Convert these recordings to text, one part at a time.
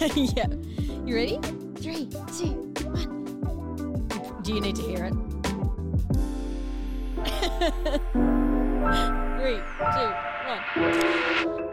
yeah. You ready? Three, two, one. Do you need to hear it? Three, two, one.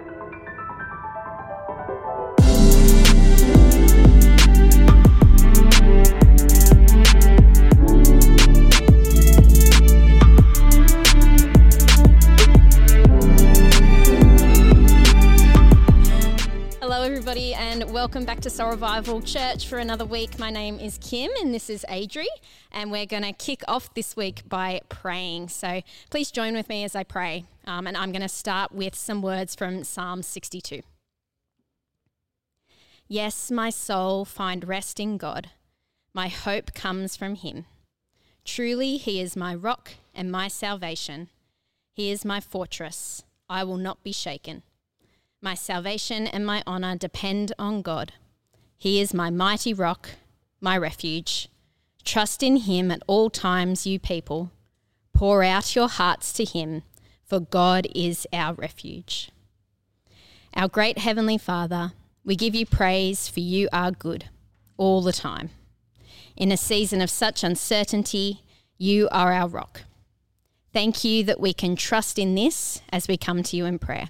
Everybody, and welcome back to Soul Revival Church for another week. My name is Kim, and this is Adri, and we're going to kick off this week by praying. So please join with me as I pray, um, and I'm going to start with some words from Psalm 62. Yes, my soul, find rest in God. My hope comes from Him. Truly, He is my rock and my salvation. He is my fortress. I will not be shaken. My salvation and my honor depend on God. He is my mighty rock, my refuge. Trust in him at all times, you people. Pour out your hearts to him, for God is our refuge. Our great Heavenly Father, we give you praise for you are good all the time. In a season of such uncertainty, you are our rock. Thank you that we can trust in this as we come to you in prayer.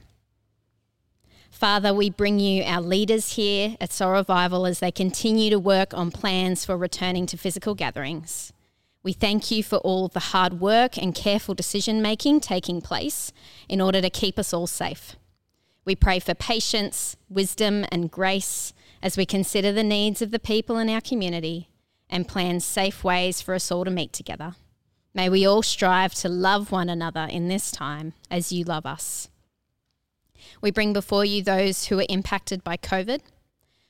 Father, we bring you our leaders here at Soul Revival as they continue to work on plans for returning to physical gatherings. We thank you for all the hard work and careful decision making taking place in order to keep us all safe. We pray for patience, wisdom, and grace as we consider the needs of the people in our community and plan safe ways for us all to meet together. May we all strive to love one another in this time as you love us. We bring before you those who are impacted by COVID.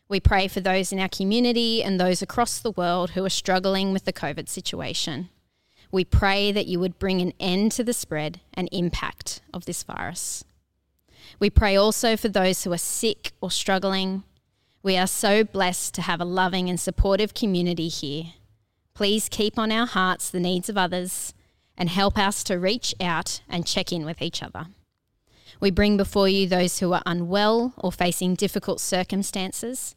We pray for those in our community and those across the world who are struggling with the COVID situation. We pray that you would bring an end to the spread and impact of this virus. We pray also for those who are sick or struggling. We are so blessed to have a loving and supportive community here. Please keep on our hearts the needs of others and help us to reach out and check in with each other. We bring before you those who are unwell or facing difficult circumstances.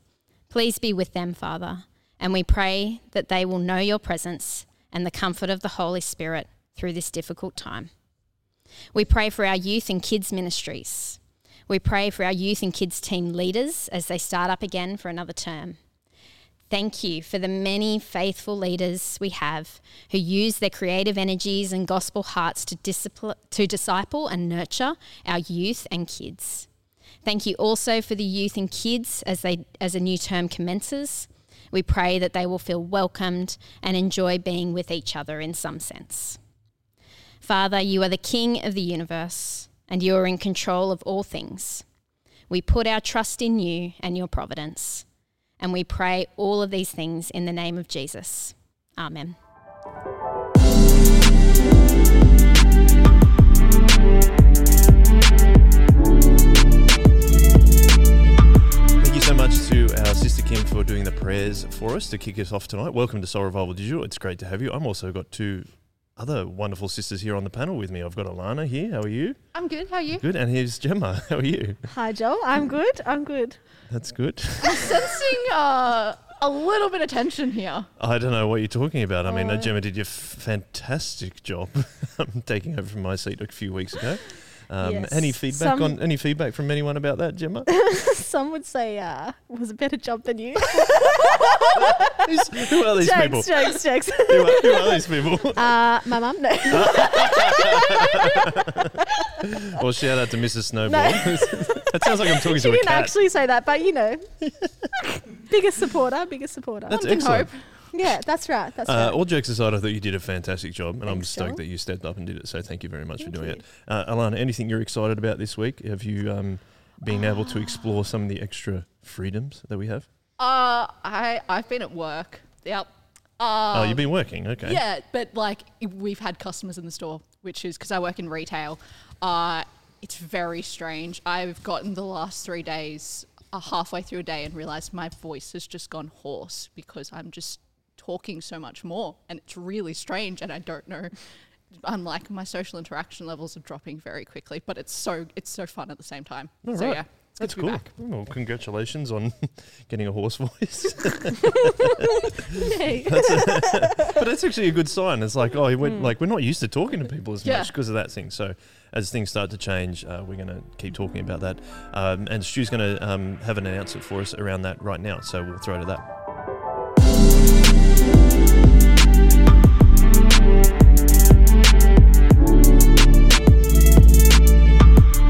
Please be with them, Father, and we pray that they will know your presence and the comfort of the Holy Spirit through this difficult time. We pray for our youth and kids ministries. We pray for our youth and kids team leaders as they start up again for another term. Thank you for the many faithful leaders we have who use their creative energies and gospel hearts to, discipl- to disciple and nurture our youth and kids. Thank you also for the youth and kids as, they, as a new term commences. We pray that they will feel welcomed and enjoy being with each other in some sense. Father, you are the King of the universe and you are in control of all things. We put our trust in you and your providence. And we pray all of these things in the name of Jesus. Amen. Thank you so much to our sister Kim for doing the prayers for us to kick us off tonight. Welcome to Soul Revival Digital. It's great to have you. I'm also got two other wonderful sisters here on the panel with me. I've got Alana here. How are you? I'm good. How are you? Good. And here's Gemma. How are you? Hi, Joel. I'm good. I'm good. That's good. I'm sensing uh, a little bit of tension here. I don't know what you're talking about. I mean, uh, Gemma did your f- fantastic job taking over from my seat a few weeks ago. Um, Yes. Any feedback Some- on any feedback from anyone about that, Gemma? Some would say uh, it was a better job than you. Who are these people? jokes, jokes, jokes. Who are, who are these people? Uh, my mum, no. well, shout out to Mrs. Snowball. that sounds like I'm talking she to a cat. She didn't actually say that, but you know, biggest supporter, biggest supporter. That's One excellent. hope. Yeah, that's right. That's Uh, right. all jokes aside, I thought you did a fantastic job, and I'm Thanks, stoked Joel. that you stepped up and did it. So thank you very much for Thank doing you. it. Uh, Alana, anything you're excited about this week? Have you um, been able to explore some of the extra freedoms that we have? Uh, I I've been at work. Yep. Uh, oh, you've been working, okay? Yeah, but like we've had customers in the store, which is because I work in retail. Uh, it's very strange. I've gotten the last three days uh, halfway through a day and realized my voice has just gone hoarse because I'm just talking so much more, and it's really strange. And I don't know. I'm my social interaction levels are dropping very quickly, but it's so it's so fun at the same time. All so right. yeah, it's That's be cool. back. Well, congratulations on getting a hoarse voice. Yay. but that's actually a good sign. It's like, oh, we're, like we're not used to talking to people as Yeah. much because of that thing. So as things start to change, uh, we're going to keep talking about that. Um, and Stu's going to um, have an announcement for us around that right now. So we'll throw to that.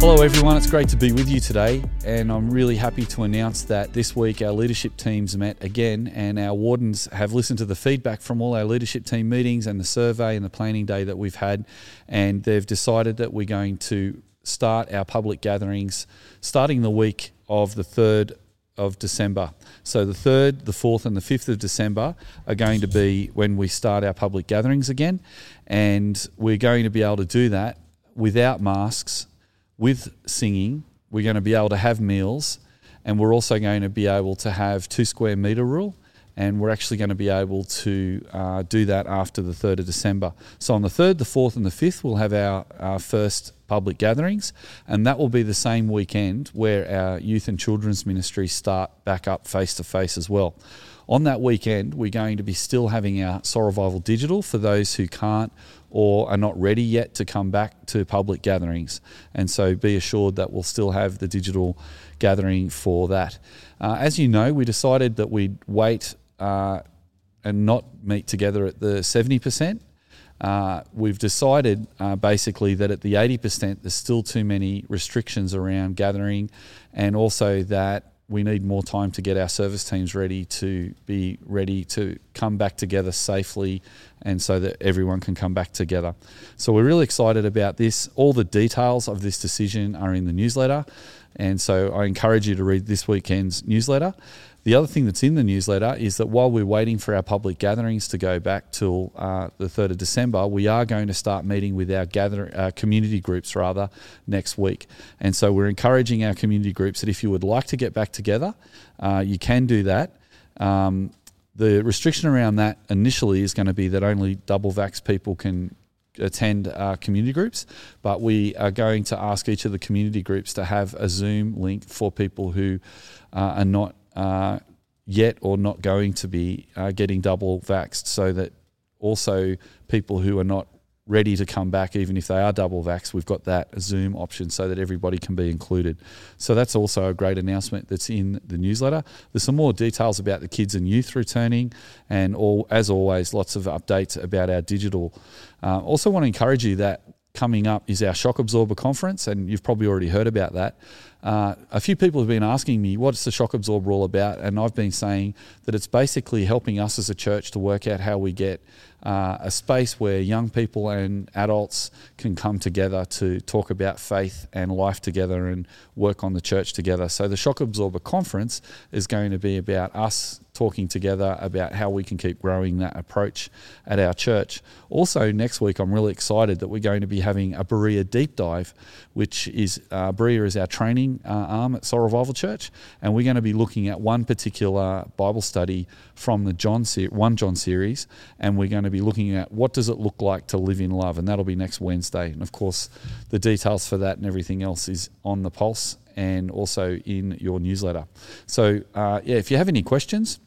Hello, everyone. It's great to be with you today, and I'm really happy to announce that this week our leadership teams met again, and our wardens have listened to the feedback from all our leadership team meetings and the survey and the planning day that we've had, and they've decided that we're going to start our public gatherings starting the week of the 3rd of December. So the 3rd, the 4th, and the 5th of December are going to be when we start our public gatherings again, and we're going to be able to do that without masks with singing, we're going to be able to have meals, and we're also going to be able to have two square metre rule, and we're actually going to be able to uh, do that after the 3rd of December. So on the 3rd, the 4th, and the 5th, we'll have our, our first public gatherings, and that will be the same weekend where our youth and children's ministries start back up face to face as well. On that weekend, we're going to be still having our Soul Revival Digital for those who can't or are not ready yet to come back to public gatherings. And so be assured that we'll still have the digital gathering for that. Uh, as you know, we decided that we'd wait uh, and not meet together at the 70%. Uh, we've decided uh, basically that at the 80%, there's still too many restrictions around gathering, and also that we need more time to get our service teams ready to be ready to come back together safely and so that everyone can come back together. So we're really excited about this. All the details of this decision are in the newsletter. And so I encourage you to read this weekend's newsletter. The other thing that's in the newsletter is that while we're waiting for our public gatherings to go back till uh, the 3rd of December, we are going to start meeting with our gather, uh, community groups rather next week. And so we're encouraging our community groups that if you would like to get back together, uh, you can do that. Um, the restriction around that initially is going to be that only double vax people can attend uh, community groups, but we are going to ask each of the community groups to have a Zoom link for people who uh, are not uh, yet or not going to be uh, getting double vaxxed, so that also people who are not ready to come back, even if they are double vaxxed, we've got that Zoom option so that everybody can be included. So that's also a great announcement that's in the newsletter. There's some more details about the kids and youth returning, and all as always, lots of updates about our digital. Uh, also, want to encourage you that coming up is our shock absorber conference, and you've probably already heard about that. Uh, a few people have been asking me, what's the shock absorber all about? And I've been saying that it's basically helping us as a church to work out how we get uh, a space where young people and adults can come together to talk about faith and life together and work on the church together. So the Shock Absorber Conference is going to be about us talking together about how we can keep growing that approach at our church. Also, next week, I'm really excited that we're going to be having a Berea deep dive, which is uh, Berea is our training uh, arm at Soul Revival Church, and we're going to be looking at one particular Bible study from the John se- one John series, and we're going to be looking at what does it look like to live in love, and that'll be next Wednesday. And of course, the details for that and everything else is on the Pulse and also in your newsletter. So, uh, yeah, if you have any questions,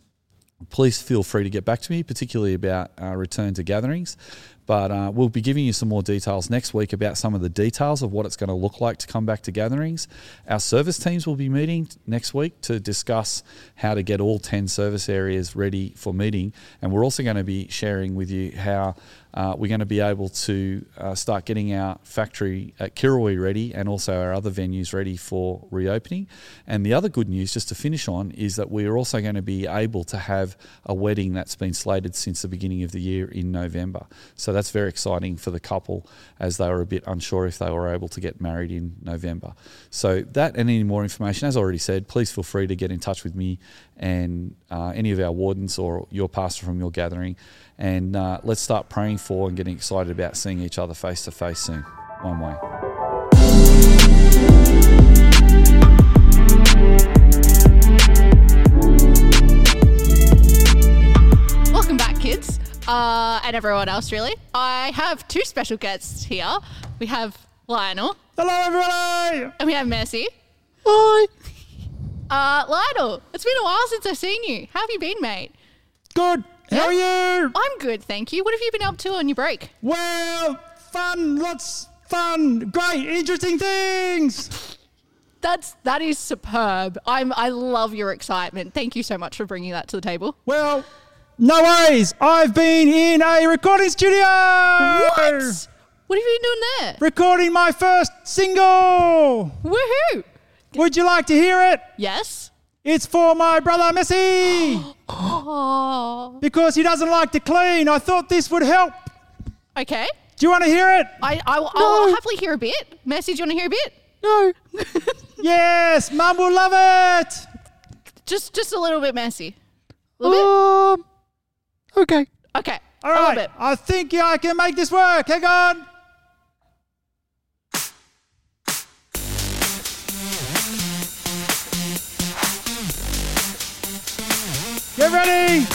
please feel free to get back to me, particularly about uh, return to gatherings. But uh, we'll be giving you some more details next week about some of the details of what it's going to look like to come back to gatherings. Our service teams will be meeting next week to discuss how to get all 10 service areas ready for meeting. And we're also going to be sharing with you how uh, we're going to be able to uh, start getting our factory at Kirrawee ready and also our other venues ready for reopening. And the other good news, just to finish on, is that we're also going to be able to have a wedding that's been slated since the beginning of the year in November. So that's very exciting for the couple as they were a bit unsure if they were able to get married in November. So that and any more information, as I already said, please feel free to get in touch with me and uh, any of our wardens or your pastor from your gathering. And uh, let's start praying for and getting excited about seeing each other face to face soon. One way. Welcome back, kids, uh, and everyone else. Really, I have two special guests here. We have Lionel Hello, everybody. and we have Messi. Hi. Uh, Lionel, it's been a while since I've seen you. How have you been, mate? Good. How are you? I'm good, thank you. What have you been up to on your break? Well, fun, lots fun, great, interesting things. That's that is superb. I'm I love your excitement. Thank you so much for bringing that to the table. Well, no worries. I've been in a recording studio. What? What have you been doing there? Recording my first single. Woohoo! Would you like to hear it? Yes. It's for my brother Messi Oh. because he doesn't like to clean. I thought this would help. Okay. Do you want to hear it? I I'll, I'll happily hear a bit. Message. You want to hear a bit? No. yes, Mum will love it. Just just a little bit messy. A little Um. Okay. bit. Okay. All a little bit. I think I can make this work. Hang on. Get ready.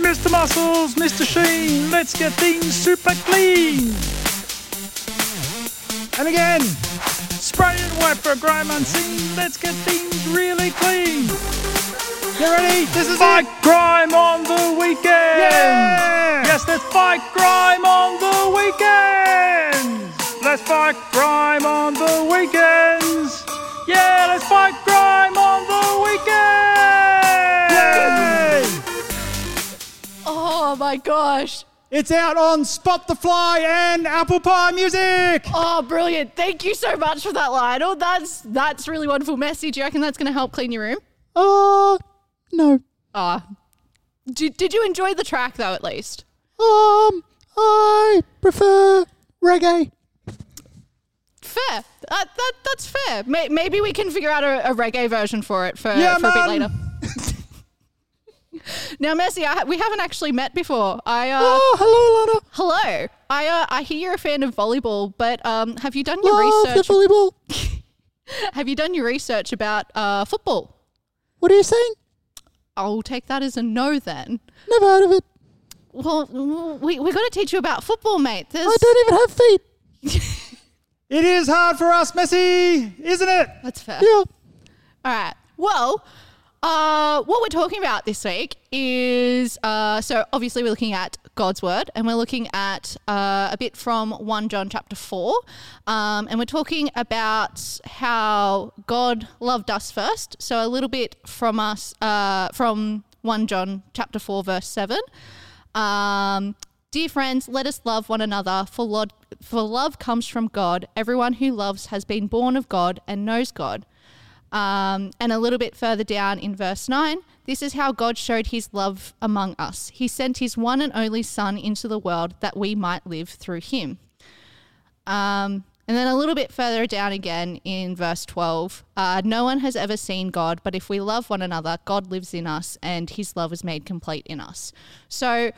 Mr. Muscles, Mr. Sheen, let's get things super clean. And again. Spray and wipe for grime unseen, let's get things really clean. Get ready. This is Fight it. grime on the weekend. Yeah. Yes, let's fight grime on the weekends. Let's fight grime on the weekends. Yeah, let's fight grime on the weekends. Oh my gosh. It's out on Spot the Fly and Apple Pie Music. Oh, brilliant! Thank you so much for that, Lionel. That's that's really wonderful message. You reckon that's going to help clean your room? Uh, no. Ah. did, did you enjoy the track though? At least. Um, I prefer reggae. Fair. That, that that's fair. May, maybe we can figure out a, a reggae version for it for, Yeah, for a bit later. now, Messi, I, we haven't actually met before. I uh, Oh, hello, Lana. hello. I uh, I hear you're a fan of volleyball, but um, have you done your Love research? the volleyball. have you done your research about uh, football? What are you saying? I'll take that as a no then. Never heard of it. Well, we we got to teach you about football, mate. There's, I don't even have feet. it is hard for us, Messi, isn't it? That's fair. Yeah. All right. Well, uh, what we're talking about this week is uh, so obviously we're looking at God's word, and we're looking at uh, a bit from one John chapter four, um, and we're talking about how God loved us first. So a little bit from us uh, from one John chapter four verse seven. Um, Dear friends, let us love one another, for, Lord, for love comes from God. Everyone who loves has been born of God and knows God. Um, and a little bit further down in verse 9, this is how God showed his love among us. He sent his one and only Son into the world that we might live through him. Um, and then a little bit further down again in verse 12, uh, no one has ever seen God, but if we love one another, God lives in us and his love is made complete in us. So,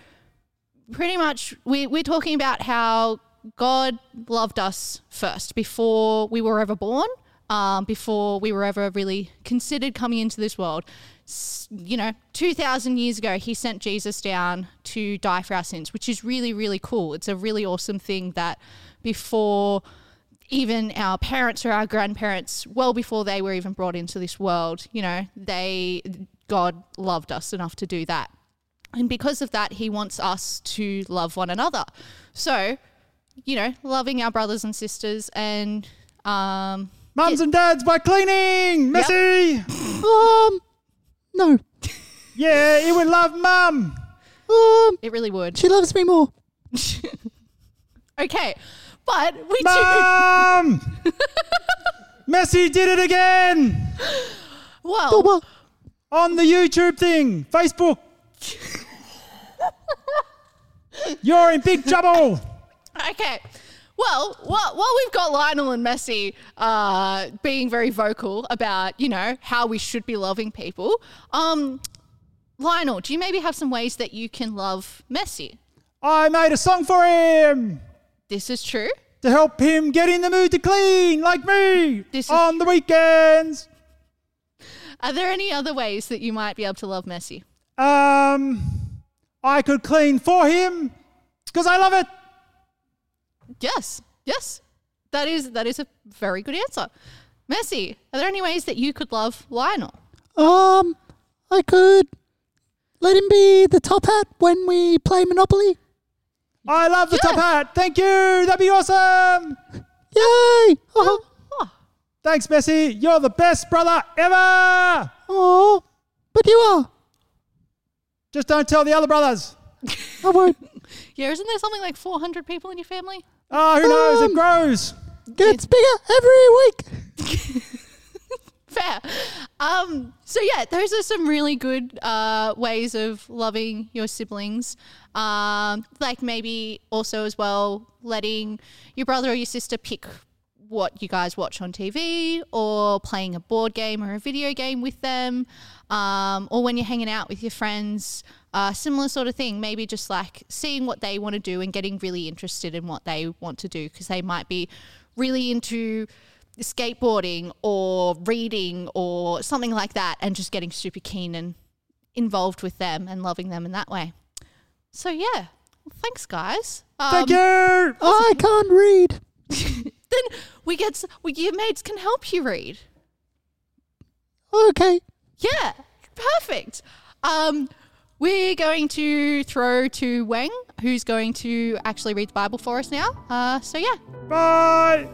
pretty much, we, we're talking about how God loved us first before we were ever born, um, before we were ever really considered coming into this world. S- You know, 2,000 years ago, he sent Jesus down to die for our sins, which is really, really cool. It's a really awesome thing that before even our parents or our grandparents, well before they were even brought into this world, you know, they, God loved us enough to do that. And because of that, he wants us to love one another. So, you know, loving our brothers and sisters and um, Mums and dads by cleaning, Yep. Messi. Um, no. yeah, he would love mum. Um, it really would. she loves me more. Okay. But we do. Mum! Messi did it again Well, on the YouTube thing, Facebook. You're in big trouble. okay. Well, while, while we've got Lionel and Messi uh, being very vocal about, you know, how we should be loving people, um, Lionel, do you maybe have some ways that you can love Messi? I made a song for him This is true. to help him get in the mood to clean like me This is- on the weekends. Are there any other ways that you might be able to love Messi? Um, I could clean for him because I love it. Yes, yes, that is that is a very good answer. Messi, are there any ways that you could love Lionel? Um, I could let him be the top hat when we play Monopoly. I love the top hat. Thank you. That'd be awesome. Yay! Oh, Oh, Thanks, Messi. You're the best brother ever. oh, but you are. Just don't tell the other brothers. I won't. yeah, isn't there something like 400 people in your family? Oh, who knows? It grows. Gets bigger every week. Fair. Um, so yeah, those are some really good uh, ways of loving your siblings. Um, like maybe also as well letting your brother or your sister pick what you guys watch on TV, or playing a board game or a video game with them, um, or when you're hanging out with your friends. Uh, similar sort of thing. Maybe just like seeing what they want to do and getting really interested in what they want to do because they might be really into skateboarding or reading or something like that and just getting super keen and involved with them and loving them in that way. So yeah, well, thanks guys. Um, Thank you. I can't read. Then we get we, your mates can help you read. Okay. Yeah, perfect. Um, we're going to throw to Wang, who's going to actually read the Bible for us now. Uh, so yeah, Bye.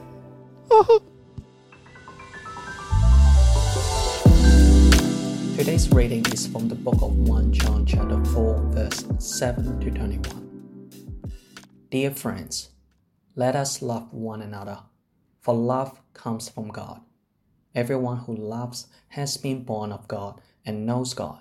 Today's reading is from the book of 1 John chapter 4 verse 7 to 21. Dear friends, let us love one another, for love comes from God. Everyone who loves has been born of God and knows God.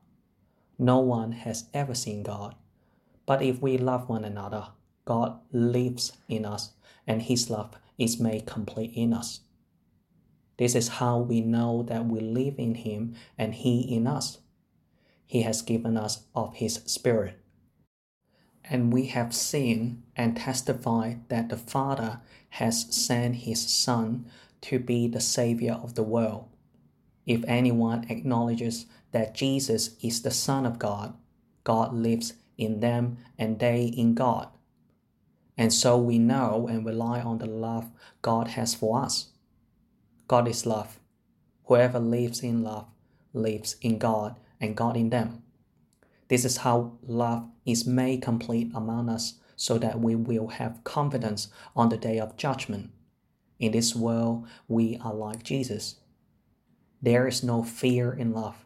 No one has ever seen God, but if we love one another, God lives in us, and his love is made complete in us. This is how we know that we live in Him and He in us. He has given us of His Spirit. And we have seen and testified that the Father has sent His Son to be the Savior of the world. If anyone acknowledges that Jesus is the Son of God, God lives in them and they in God. And so we know and rely on the love God has for us. God is love. Whoever lives in love lives in God and God in them. This is how love is made complete among us so that we will have confidence on the day of judgment. In this world, we are like Jesus. There is no fear in love,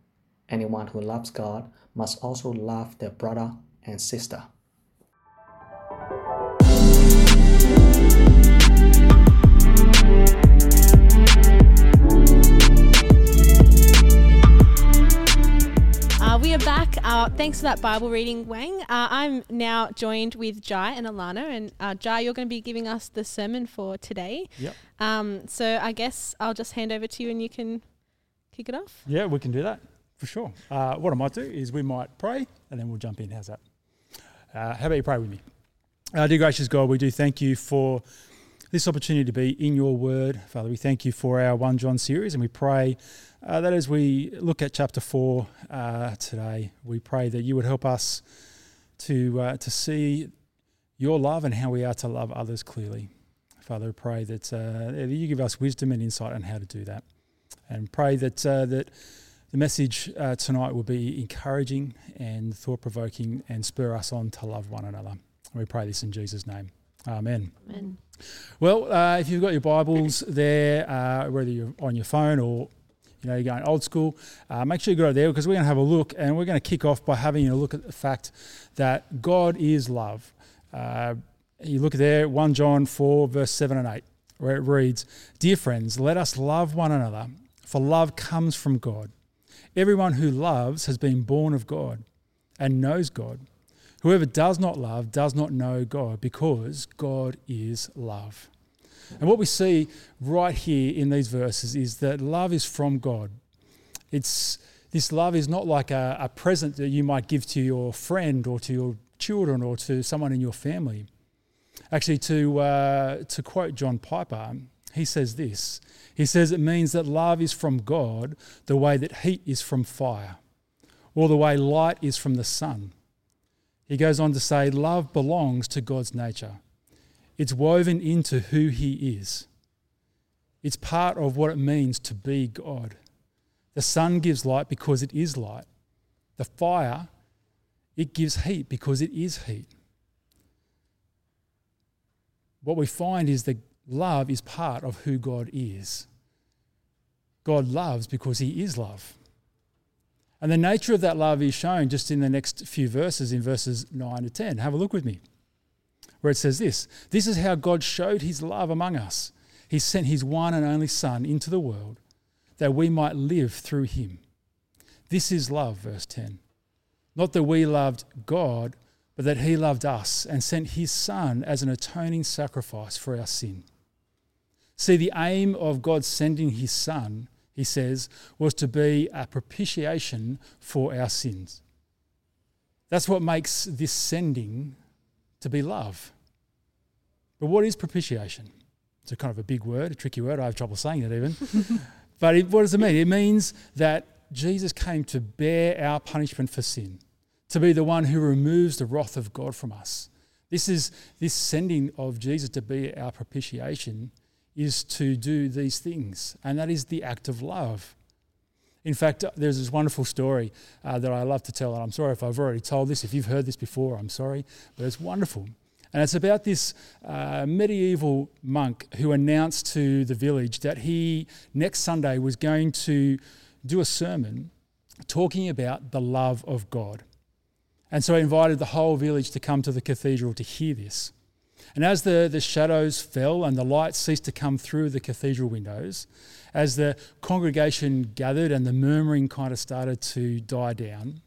anyone who loves God must also love their brother and sister. Uh, we are back. Uh, thanks for that Bible reading, Wang. Uh, I'm now joined with Jai and Alana. And uh, Jai, you're going to be giving us the sermon for today. Yep. Um, so I guess I'll just hand over to you and you can kick it off. Yeah, we can do that for sure. Uh, what I might do is we might pray and then we'll jump in. How's that? Uh, how about you pray with me? Uh, dear gracious God, we do thank you for this opportunity to be in your word. Father, we thank you for our 1 John series and we pray uh, that as we look at chapter 4 uh, today, we pray that you would help us to, uh, to see your love and how we are to love others clearly. Father, we pray that, uh, that you give us wisdom and insight on how to do that. And pray that, that the message uh, tonight will be encouraging and thought provoking and spur us on to love one another. We pray this in Jesus' name. Amen. Amen. Well, uh, if you've got your Bibles there, uh, whether you're on your phone or you know you're going old school, uh, make sure you go there because we're going to have a look, and we're going to kick off by having a look at the fact that God is love. Uh, you look there, 1 John 4, verse 7 and 8, where it reads, Dear friends, let us love one another, for love comes from God. Everyone who loves has been born of God and knows God. Whoever does not love does not know God, because God is love. And what we see right here in these verses is that love is from God. It's this love is not like a, a present that you might give to your friend or to your children or to someone in your family. Actually, to, uh, to quote John Piper, he says this He says, It means that love is from God the way that heat is from fire, or the way light is from the sun. He goes on to say, Love belongs to God's nature, it's woven into who He is. It's part of what it means to be God. The sun gives light because it is light. The fire, it gives heat because it is heat. What we find is that love is part of who God is. God loves because he is love. And the nature of that love is shown just in the next few verses, in verses 9 to 10. Have a look with me, where it says this This is how God showed his love among us. He sent his one and only Son into the world that we might live through him. This is love, verse 10. Not that we loved God, but that he loved us and sent his Son as an atoning sacrifice for our sin. See, the aim of God sending his Son, he says, was to be a propitiation for our sins. That's what makes this sending to be love. But what is propitiation? It's a kind of a big word, a tricky word. I have trouble saying it even. but it, what does it mean? It means that Jesus came to bear our punishment for sin, to be the one who removes the wrath of God from us. This is this sending of Jesus to be our propitiation is to do these things, and that is the act of love. In fact, there's this wonderful story uh, that I love to tell, and I'm sorry if I've already told this. If you've heard this before, I'm sorry, but it's wonderful. And it's about this uh, medieval monk who announced to the village that he, next Sunday, was going to do a sermon talking about the love of God. And so he invited the whole village to come to the cathedral to hear this. And as the, the shadows fell and the light ceased to come through the cathedral windows, as the congregation gathered and the murmuring kind of started to die down,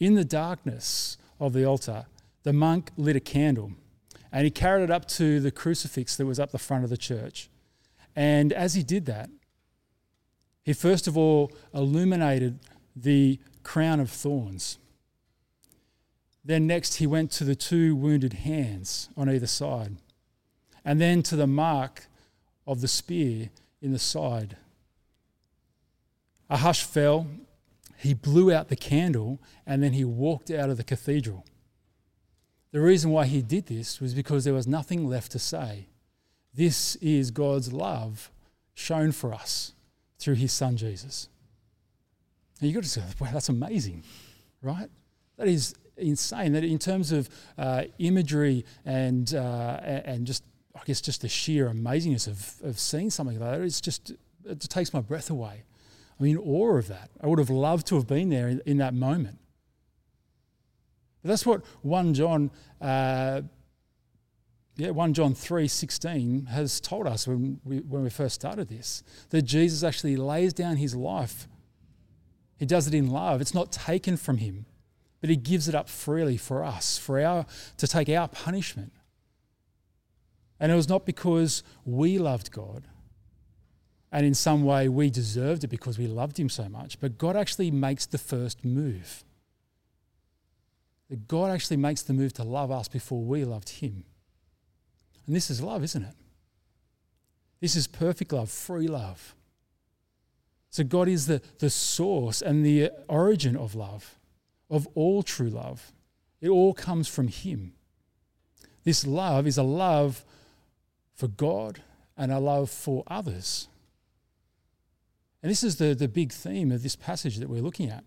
in the darkness of the altar, the monk lit a candle and he carried it up to the crucifix that was up the front of the church. And as he did that, he first of all illuminated the crown of thorns. Then next, he went to the two wounded hands on either side, and then to the mark of the spear in the side. A hush fell. He blew out the candle, and then he walked out of the cathedral. The reason why he did this was because there was nothing left to say. This is God's love shown for us through his son Jesus. And you've got to say, wow, that's amazing, right? That is insane. That in terms of uh, imagery and, uh, and just, I guess, just the sheer amazingness of, of seeing something like that, it's just, it takes my breath away. I'm in awe of that. I would have loved to have been there in, in that moment. But that's what 1 John, uh, yeah, 1 John 3 16 has told us when we, when we first started this that Jesus actually lays down his life. He does it in love. It's not taken from him, but he gives it up freely for us, for our, to take our punishment. And it was not because we loved God and in some way we deserved it because we loved him so much, but God actually makes the first move that God actually makes the move to love us before we loved Him. And this is love, isn't it? This is perfect love, free love. So God is the, the source and the origin of love, of all true love. It all comes from Him. This love is a love for God and a love for others. And this is the, the big theme of this passage that we're looking at.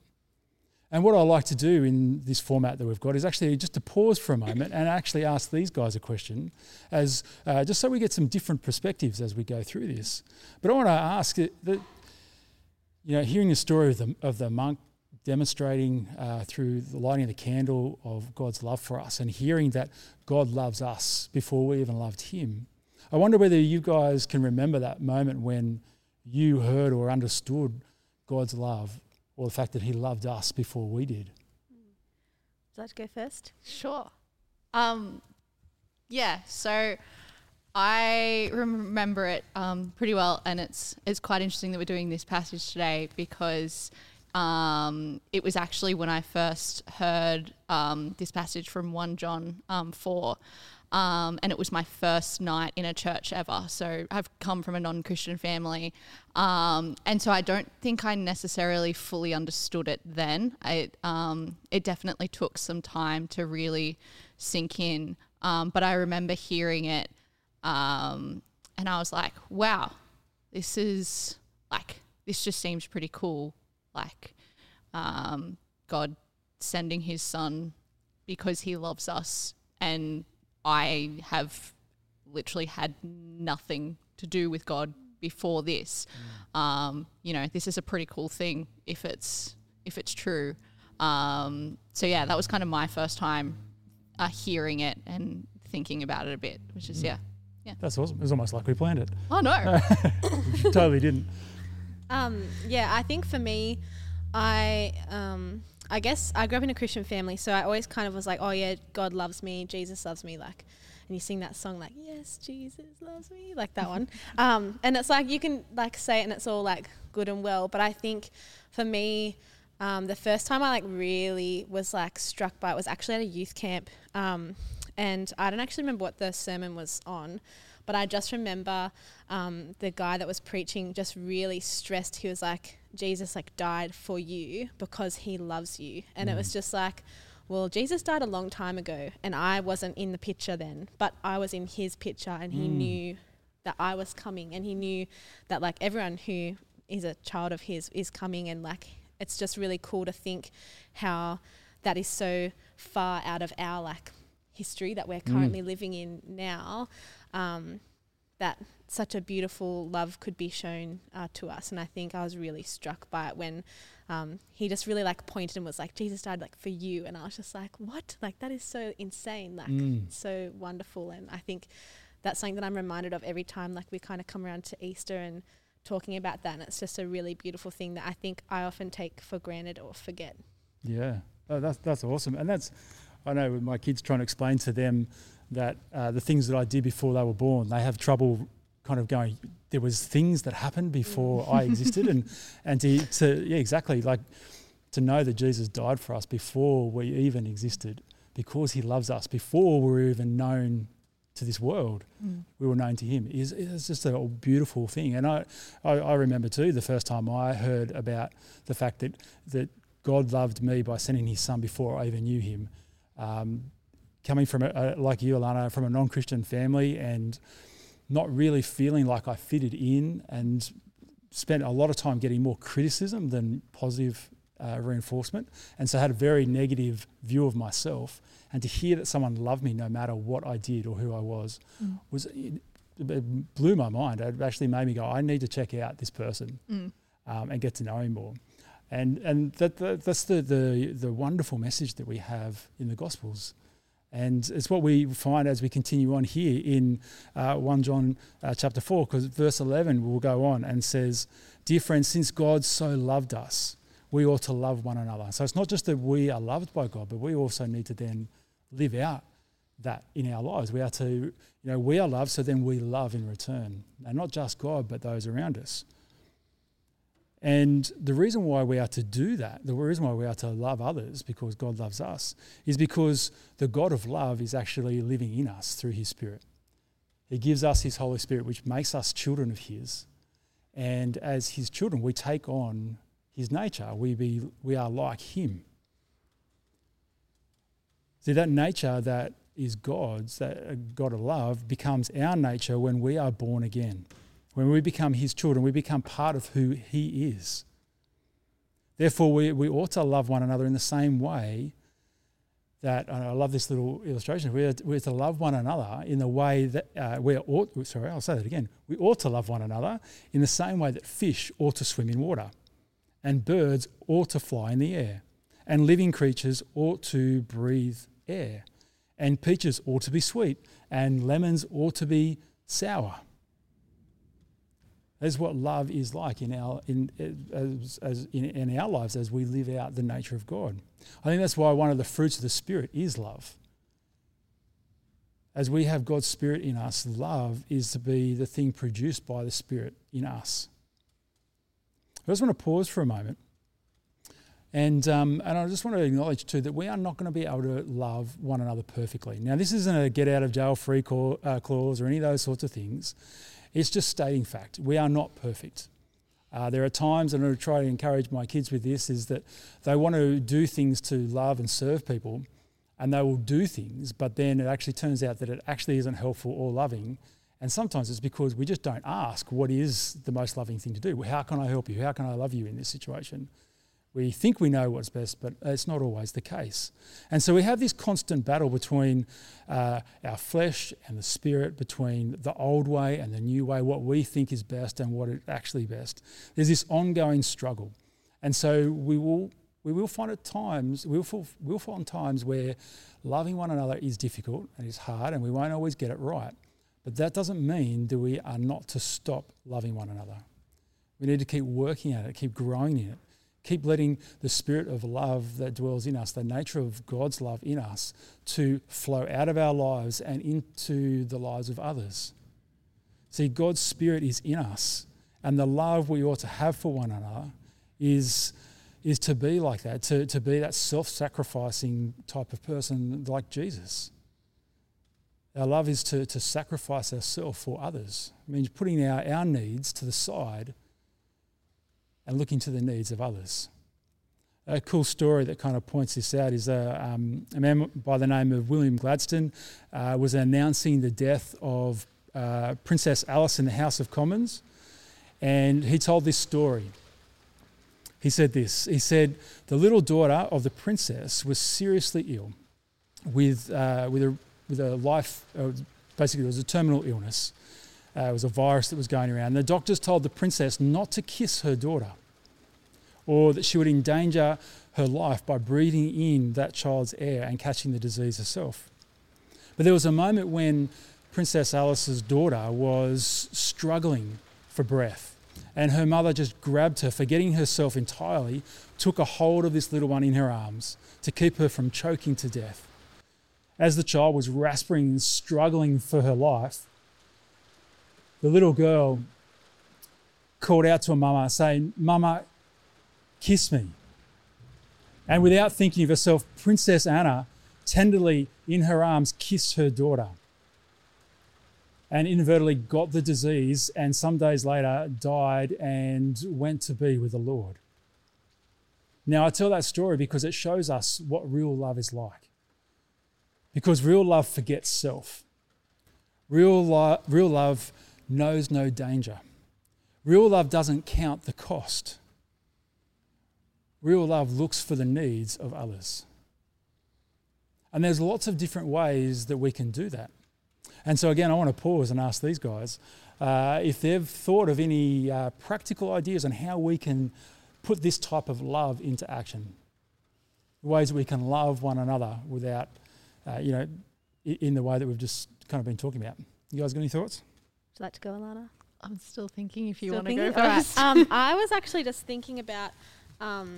And what I like to do in this format that we've got is actually just to pause for a moment and actually ask these guys a question, as uh, just so we get some different perspectives as we go through this. But I want to ask that, that you know, hearing the story of the of the monk demonstrating uh, through the lighting of the candle of God's love for us, and hearing that God loves us before we even loved Him. I wonder whether you guys can remember that moment when you heard or understood God's love or the fact that He loved us before we did. Would you like to go first? Sure. Um, yeah. So I remember it um, pretty well, and it's it's quite interesting that we're doing this passage today because um, it was actually when I first heard um, this passage from one John um, four. Um, and it was my first night in a church ever. So I've come from a non Christian family. Um, and so I don't think I necessarily fully understood it then. It, um, it definitely took some time to really sink in. But I remember hearing it and I was like, wow, this is like, this just seems pretty cool. Like, um, God sending his son because he loves us and I have literally had nothing to do with God before this. Um, you know, this is a pretty cool thing if it's if it's true. Um, so yeah, that was kind of my first time uh, hearing it and thinking about it a bit, which is yeah. That's awesome. It was almost like we planned it. Oh no, totally didn't. Um, yeah, I think for me, I um, I guess I grew up in a Christian family, so I always kind of was like, oh yeah, God loves me, Jesus loves me, like, and you sing that song like, yes, Jesus loves me, like that one. Um, and it's like you can like say it and it's all like good and well, but I think for me, um, the first time I like really was like struck by it was actually at a youth camp, um, and I don't actually remember what the sermon was on. But I just remember um, the guy that was preaching just really stressed. He was like, Jesus like died for you because he loves you. And it was mm. just like, well, Jesus died a long time ago and I wasn't in the picture then, but I was in his picture and he mm. knew that I was coming and he knew that like everyone who is a child of his is coming. And like it's just really cool to think how that is so far out of our like history that we're mm. currently living in now um, that such a beautiful love could be shown uh, to us. And I think I was really struck by it when um, he just really like pointed and was like, Jesus died like for you. And I was just like, what? Like that is so insane, like Mm. so wonderful. And I think that's something that I'm reminded of every time like we kind of come around to Easter and talking about that. And it's just a really beautiful thing that I think I often take for granted or forget. Yeah, oh, that's that's awesome, and that's I know with my kids trying to explain to them that uh, the things that I did before they were born, they have trouble kind of going. There was things that happened before I existed, and and to, to yeah exactly like to know that Jesus died for us before we even existed, because He loves us before we were even known to this world. We were known to Him is is just a beautiful thing, and I, I I remember too the first time I heard about the fact that that God loved me by sending His Son before I even knew Him. Um, coming from a, a, like you, Alana, from a non-Christian family, and not really feeling like I fitted in, and spent a lot of time getting more criticism than positive uh, reinforcement, and so I had a very negative view of myself. And to hear that someone loved me no matter what I did or who I was, was it, it blew my mind. It actually made me go, I need to check out this person Mm. um, and get to know him more. And and that, that that's the, the the wonderful message that we have in the Gospels. And it's what we find as we continue on here in uh, 1 John uh, chapter 4, because verse 11 will go on and says, Dear friends, since God so loved us, we ought to love one another. So it's not just that we are loved by God, but we also need to then live out that in our lives. We are to, you know, we are loved, so then we love in return. And not just God, but those around us. And the reason why we are to do that, the reason why we are to love others because God loves us, is because the God of love is actually living in us through his Spirit. He gives us his Holy Spirit, which makes us children of his. And as his children, we take on his nature. We, be, we are like him. See, that nature that is God's, that uh, God of love, becomes our nature when we are born again. When we become his children, we become part of who he is. Therefore, we, we ought to love one another in the same way that, I love this little illustration, we're, we're to love one another in the way that uh, we ought, sorry, I'll say that again. We ought to love one another in the same way that fish ought to swim in water, and birds ought to fly in the air, and living creatures ought to breathe air, and peaches ought to be sweet, and lemons ought to be sour. That's what love is like in our in as, as in, in our lives as we live out the nature of God. I think that's why one of the fruits of the Spirit is love. As we have God's Spirit in us, love is to be the thing produced by the Spirit in us. I just want to pause for a moment. And, um, and I just want to acknowledge too that we are not going to be able to love one another perfectly. Now, this isn't a get out of jail free uh, clause or any of those sorts of things. It's just stating fact. We are not perfect. Uh, there are times, and I try to encourage my kids with this, is that they want to do things to love and serve people, and they will do things, but then it actually turns out that it actually isn't helpful or loving. And sometimes it's because we just don't ask what is the most loving thing to do. How can I help you? How can I love you in this situation? We think we know what's best, but it's not always the case. And so we have this constant battle between uh, our flesh and the spirit, between the old way and the new way, what we think is best and what is actually best. There's this ongoing struggle. And so we will, we will find at times, we'll, we'll find times where loving one another is difficult and is hard and we won't always get it right. But that doesn't mean that we are not to stop loving one another. We need to keep working at it, keep growing in it Keep letting the spirit of love that dwells in us, the nature of God's love in us, to flow out of our lives and into the lives of others. See, God's spirit is in us, and the love we ought to have for one another is, is to be like that, to, to be that self sacrificing type of person like Jesus. Our love is to, to sacrifice ourselves for others. It means putting our, our needs to the side and looking to the needs of others. A cool story that kind of points this out is a, uh, um, a man by the name of William Gladstone uh, was announcing the death of uh, Princess Alice in the House of Commons, and he told this story. He said this He said, The little daughter of the princess was seriously ill with, uh, with, a, with a life, uh, basically, it was a terminal illness. Uh, it was a virus that was going around. The doctors told the princess not to kiss her daughter or that she would endanger her life by breathing in that child's air and catching the disease herself. But there was a moment when Princess Alice's daughter was struggling for breath, and her mother just grabbed her, forgetting herself entirely, took a hold of this little one in her arms to keep her from choking to death. As the child was rasping and struggling for her life, the little girl called out to her mama, saying, Mama, kiss me. And without thinking of herself, Princess Anna tenderly in her arms kissed her daughter and inadvertently got the disease and some days later died and went to be with the Lord. Now, I tell that story because it shows us what real love is like. Because real love forgets self. Real, lo- real love knows no danger. Real love doesn't count the cost. Real love looks for the needs of others. And there's lots of different ways that we can do that. And so, again, I want to pause and ask these guys uh, if they've thought of any uh, practical ideas on how we can put this type of love into action. Ways we can love one another without, uh, you know, in the way that we've just kind of been talking about. You guys got any thoughts? Would you like to go, Alana? I'm still thinking if you want to go first. um, I was actually just thinking about um,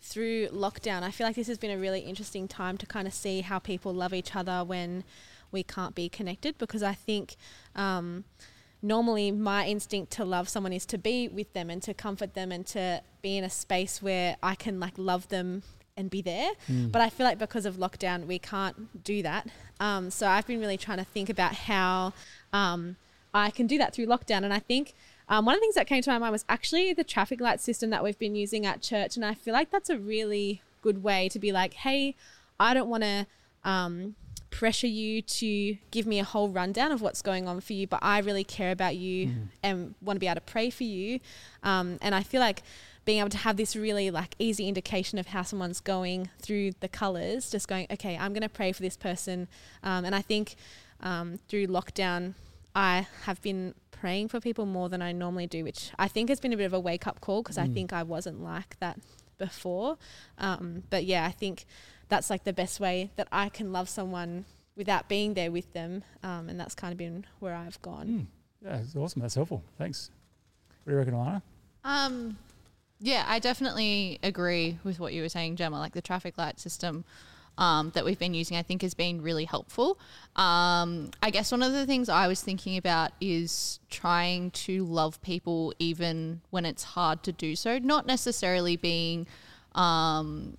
through lockdown. I feel like this has been a really interesting time to kind of see how people love each other when we can't be connected because I think. Um, normally my instinct to love someone is to be with them and to comfort them and to be in a space where I can like love them and be there. Mm. But I feel like because of lockdown, we can't do that. Um, so I've been really trying to think about how um, I can do that through lockdown. And I think um, one of the things that came to my mind was actually the traffic light system that we've been using at church. And I feel like that's a really good way to be like, hey, I don't want to um, pressure you to give me a whole rundown of what's going on for you, but I really care about you mm. and want to be able to pray for you. Um, and I feel like being able to have this really like easy indication of how someone's going through the colors, just going, okay, I'm going to pray for this person. Um, and I think um, through lockdown, I have been praying for people more than I normally do, which I think has been a bit of a wake up call because I Mm. think I wasn't like that before. Um, but yeah, I think that's like the best way that I can love someone without being there with them. Um, and that's kind of been where I've gone. Mm. Yeah, that's awesome. That's helpful. Thanks. What do you reckon, Alana? Um, yeah, I definitely agree with what you were saying, Gemma. Like the traffic light system um, that we've been using, I think has been really helpful. Um, I guess one of the things I was thinking about is trying to love people even when it's hard to do so. Not necessarily being, um,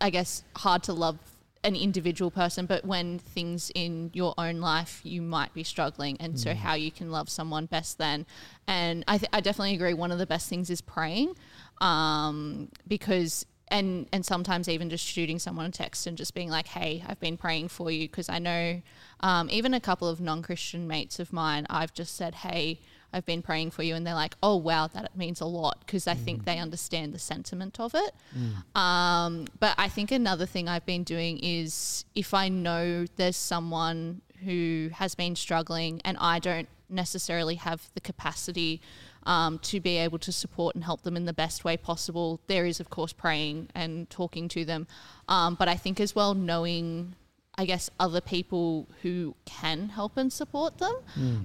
I guess, hard to love an individual person, but when things in your own life you might be struggling, and so how you can love someone best then. And I, th- I definitely agree. One of the best things is praying, um, because and and sometimes even just shooting someone a text and just being like, "Hey, I've been praying for you," because I know um, even a couple of non-Christian mates of mine, I've just said, "Hey." I've been praying for you, and they're like, "Oh wow, that means a lot," because I think they understand the sentiment of it. Um, but I think another thing I've been doing is if I know there's someone who has been struggling and I don't necessarily have the capacity um, to be able to support and help them in the best way possible, there is, of course, praying and talking to them. Um, but I think as well, knowing. I guess other people who can help and support them,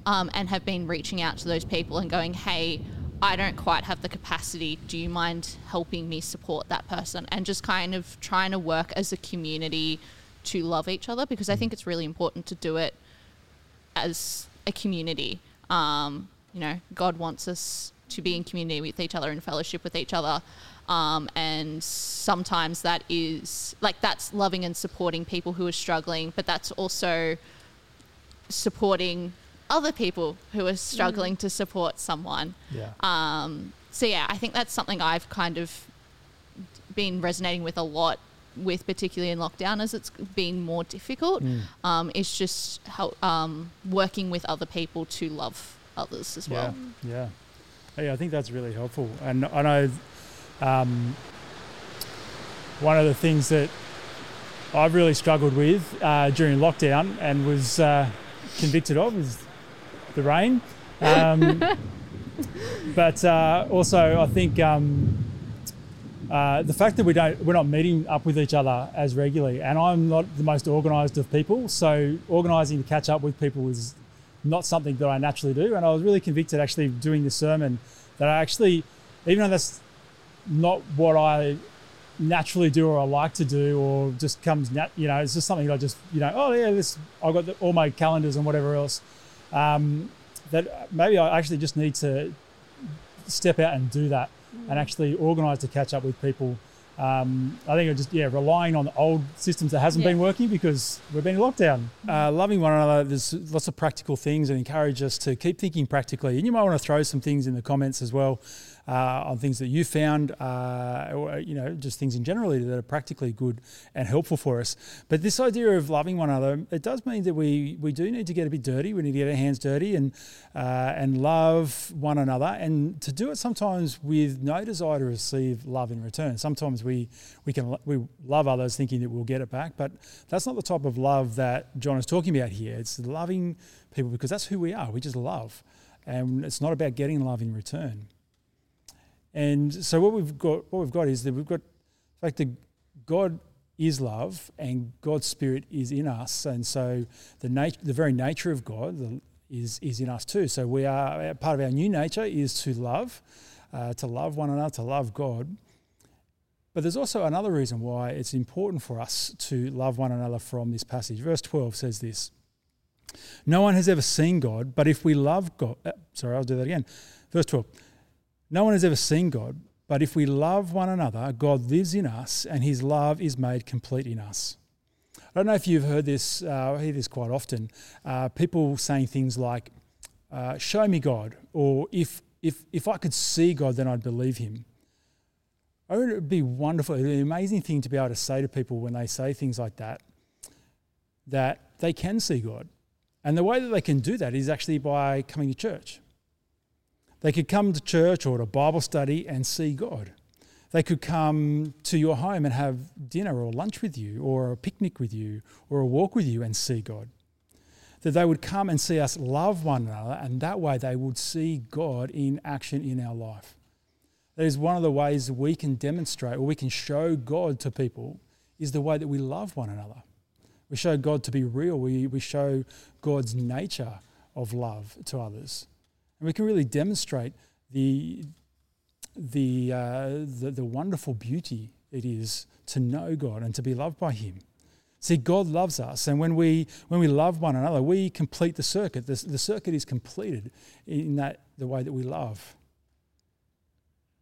um, and have been reaching out to those people and going, "Hey, I don't quite have the capacity. Do you mind helping me support that person? And just kind of trying to work as a community to love each other because I think it's really important to do it as a community. Um, you know, God wants us to be in community with each other and fellowship with each other. Um, and sometimes that is like that's loving and supporting people who are struggling, but that's also supporting other people who are struggling to support someone. Yeah. Um, so yeah, I think that's something I've kind of been resonating with a lot with particularly in lockdown as it's been more difficult um, is just how, um, working with other people to love others as well. Yeah, yeah. Yeah, I think that's really helpful. And I know um, one of the things that I've really struggled with uh, during lockdown and was uh, convicted of is the rain. Um, but uh, also, I think um, uh, the fact that we don't we're not meeting up with each other as regularly, and I'm not the most organised of people, so organising to catch up with people is not something that I naturally do. And I was really convicted actually doing this sermon that I actually, even though that's not what I naturally do or I like to do or just comes nat you know it's just something that I just you know oh yeah this I've got the, all my calendars and whatever else um, that maybe I actually just need to step out and do that and actually organise to catch up with people um, I think it just yeah relying on old systems that hasn't been working because we've been in lockdown. Uh, loving one another, there's lots of practical things and encourage us to keep thinking practically. And you might want to throw some things in the comments as well uh, on things that you found, uh, or you know just things in general that are practically good and helpful for us. But this idea of loving one another, it does mean that we we do need to get a bit dirty. We need to get our hands dirty and uh, and love one another, and to do it sometimes with no desire to receive love in return. Sometimes we we can we love others thinking that we'll get it back, but that's not the type of love that John is talking about here. It's loving people because that's who we are. We just love, and it's not about getting love in return. And so what we've got, what we've got is that we've got the fact that God is love and God's Spirit is in us, and so the nature, the very nature of God the, is is in us too. So we are part of our new nature is to love, uh, to love one another, to love God. But there's also another reason why it's important for us to love one another from this passage. Verse 12 says this No one has ever seen God, but if we love God, uh, sorry, I'll do that again. Verse 12 No one has ever seen God, but if we love one another, God lives in us and his love is made complete in us. I don't know if you've heard this, uh, I hear this quite often. Uh, people saying things like, uh, Show me God, or if, if, if I could see God, then I'd believe him. I think it would be wonderful, an amazing thing to be able to say to people when they say things like that, that they can see God. And the way that they can do that is actually by coming to church. They could come to church or to Bible study and see God. They could come to your home and have dinner or lunch with you, or a picnic with you, or a walk with you and see God. That they would come and see us love one another, and that way they would see God in action in our life. That is one of the ways we can demonstrate or we can show God to people is the way that we love one another. We show God to be real. We, we show God's nature of love to others. And we can really demonstrate the, the, uh, the, the wonderful beauty it is to know God and to be loved by Him. See, God loves us, and when we when we love one another, we complete the circuit. The, the circuit is completed in that the way that we love.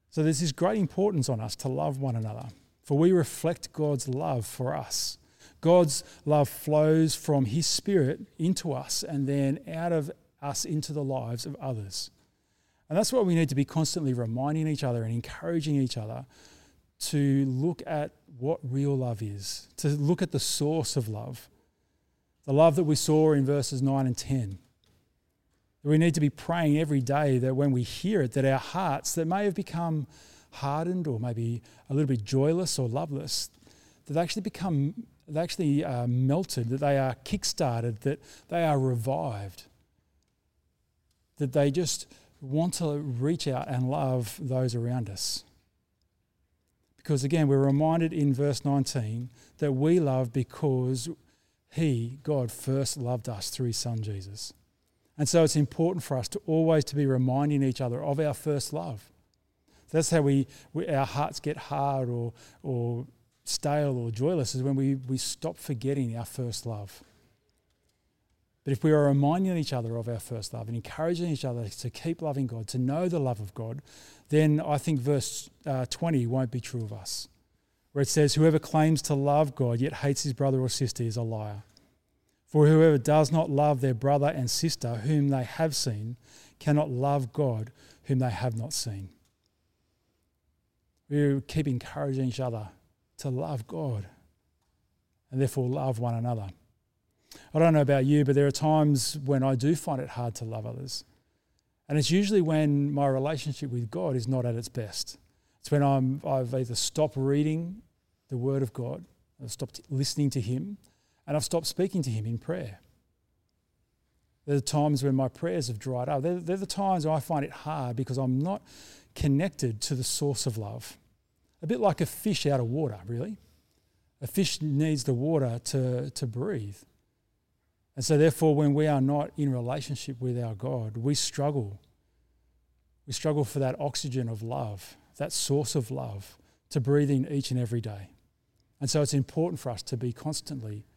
So there's this great importance on us to love one another, for we reflect God's love for us. God's love flows from His Spirit into us and then out of us into the lives of others. And that's what we need to be constantly reminding each other and encouraging each other to look at what real love is, to look at the source of love. The love that we saw in verses 9 and 10 we need to be praying every day that when we hear it, that our hearts that may have become hardened or maybe a little bit joyless or loveless, that they actually become, they actually uh, melted, that they are kick-started, that they are revived, that they just want to reach out and love those around us. Because again, we're reminded in verse 19 that we love because He, God, first loved us through His Son Jesus. And so it's important for us to always to be reminding each other of our first love. That's how we, we our hearts get hard or, or stale or joyless is when we, we stop forgetting our first love. But if we are reminding each other of our first love and encouraging each other to keep loving God, to know the love of God, then I think verse uh, 20 won't be true of us, where it says, Whoever claims to love God yet hates his brother or sister is a liar. For whoever does not love their brother and sister whom they have seen cannot love God whom they have not seen. We keep encouraging each other to love God and therefore love one another. I don't know about you, but there are times when I do find it hard to love others. And it's usually when my relationship with God is not at its best. It's when I'm, I've either stopped reading the Word of God, I've stopped listening to Him, and I've stopped speaking to Him in prayer. They're the times when my prayers have dried up. They're, they're the times I find it hard because I'm not connected to the source of love. A bit like a fish out of water, really. A fish needs the water to, to breathe. And so, therefore, when we are not in relationship with our God, we struggle. We struggle for that oxygen of love, that source of love to breathe in each and every day. And so, it's important for us to be constantly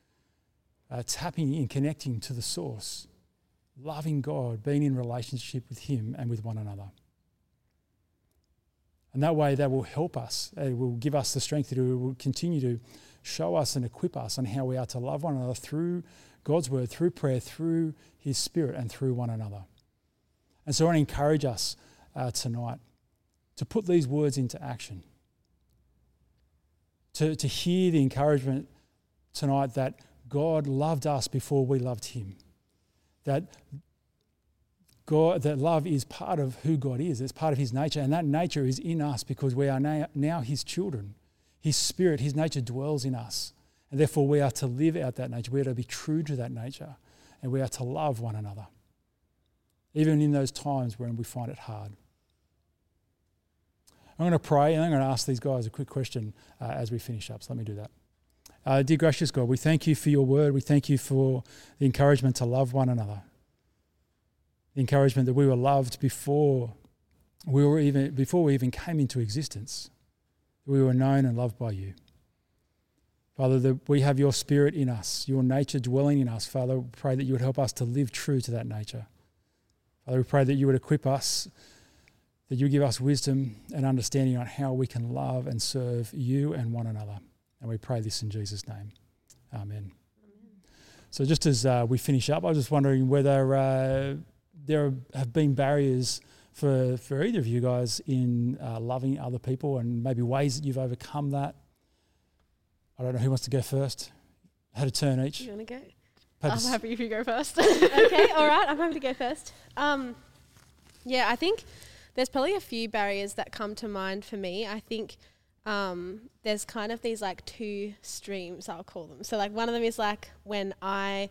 uh, tapping in, connecting to the source, loving God, being in relationship with Him and with one another. And that way, that will help us. It will give us the strength to will continue to show us and equip us on how we are to love one another through God's word, through prayer, through His Spirit, and through one another. And so I want to encourage us uh, tonight to put these words into action, to, to hear the encouragement tonight that God loved us before we loved him. That God, that love is part of who God is. It's part of his nature, and that nature is in us because we are now, now his children. His spirit, his nature dwells in us. And therefore, we are to live out that nature. We are to be true to that nature, and we are to love one another, even in those times when we find it hard. I'm going to pray, and I'm going to ask these guys a quick question uh, as we finish up. So let me do that. Uh, dear gracious God, we thank you for your word. We thank you for the encouragement to love one another. The encouragement that we were loved before we were even before we even came into existence. We were known and loved by you. Father, that we have your spirit in us, your nature dwelling in us. Father, we pray that you would help us to live true to that nature. Father, we pray that you would equip us, that you give us wisdom and understanding on how we can love and serve you and one another. And we pray this in Jesus' name. Amen. So, just as uh, we finish up, I was just wondering whether uh, there have been barriers for, for either of you guys in uh, loving other people and maybe ways that you've overcome that. I don't know who wants to go first. Had a turn each. You want to go? I'm happy if you go first. okay, all right. I'm happy to go first. Um, yeah, I think there's probably a few barriers that come to mind for me. I think um, there's kind of these like two streams, I'll call them. So, like, one of them is like when I